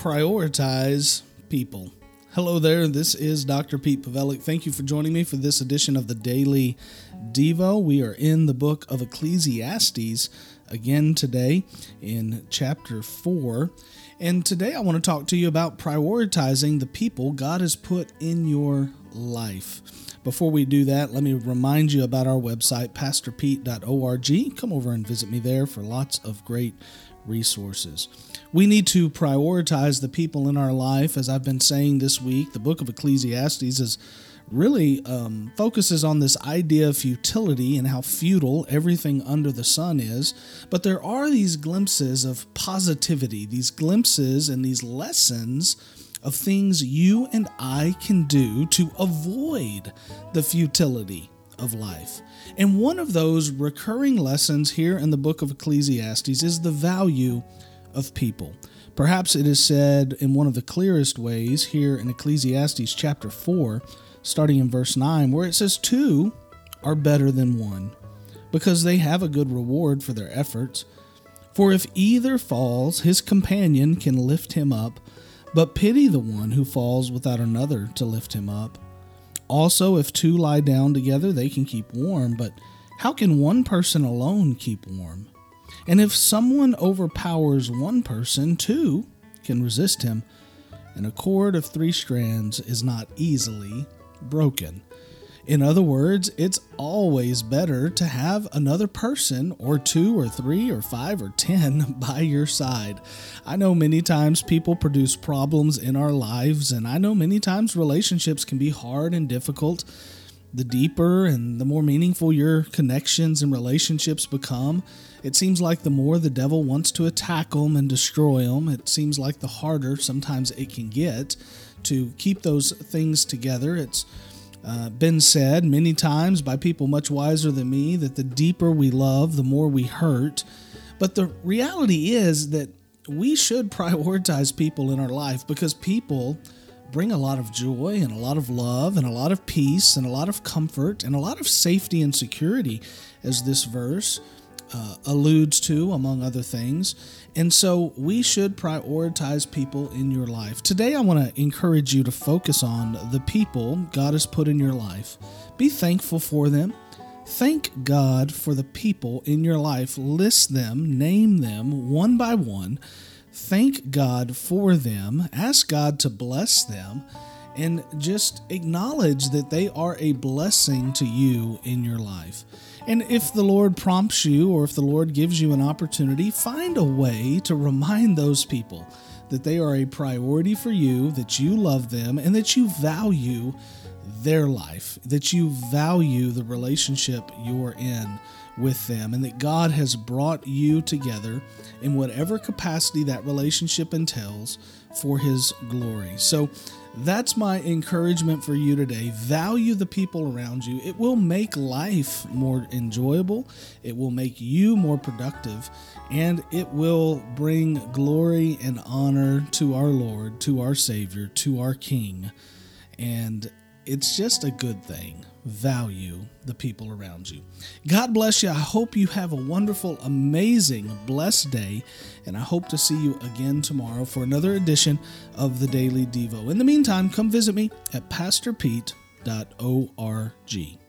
prioritize people. Hello there, this is Dr. Pete Pawelek. Thank you for joining me for this edition of the Daily Devo. We are in the book of Ecclesiastes again today in chapter 4. And today I want to talk to you about prioritizing the people God has put in your life. Before we do that, let me remind you about our website, pastorpete.org. Come over and visit me there for lots of great resources. We need to prioritize the people in our life. As I've been saying this week, the book of Ecclesiastes is really um, focuses on this idea of futility and how futile everything under the sun is. But there are these glimpses of positivity, these glimpses and these lessons of things you and I can do to avoid the futility of life. And one of those recurring lessons here in the book of Ecclesiastes is the value of people. Perhaps it is said in one of the clearest ways here in Ecclesiastes chapter 4, starting in verse 9, where it says, Two are better than one, because they have a good reward for their efforts. For if either falls, his companion can lift him up, but pity the one who falls without another to lift him up. Also, if two lie down together, they can keep warm, but how can one person alone keep warm? And if someone overpowers one person, two can resist him. And a cord of three strands is not easily broken. In other words, it's always better to have another person, or two, or three, or five, or ten by your side. I know many times people produce problems in our lives, and I know many times relationships can be hard and difficult. The deeper and the more meaningful your connections and relationships become, it seems like the more the devil wants to attack them and destroy them. It seems like the harder sometimes it can get to keep those things together. It's uh, been said many times by people much wiser than me that the deeper we love, the more we hurt. But the reality is that we should prioritize people in our life because people bring a lot of joy and a lot of love and a lot of peace and a lot of comfort and a lot of safety and security, as this verse uh, alludes to, among other things. And so we should prioritize people in your life. Today, I want to encourage you to focus on the people God has put in your life. Be thankful for them. Thank God for the people in your life. List them, name them one by one. Thank God for them. Ask God to bless them. And just acknowledge that they are a blessing to you in your life. And if the Lord prompts you or if the Lord gives you an opportunity, find a way to remind those people that they are a priority for you, that you love them, and that you value their life, that you value the relationship you're in with them, and that God has brought you together in whatever capacity that relationship entails for His glory. So, that's my encouragement for you today. Value the people around you. It will make life more enjoyable, it will make you more productive, and it will bring glory and honor to our Lord, to our Savior, to our King. And it's just a good thing. Value the people around you. God bless you. I hope you have a wonderful, amazing, blessed day. And I hope to see you again tomorrow for another edition of the Daily Devo. In the meantime, come visit me at pastorpete.org.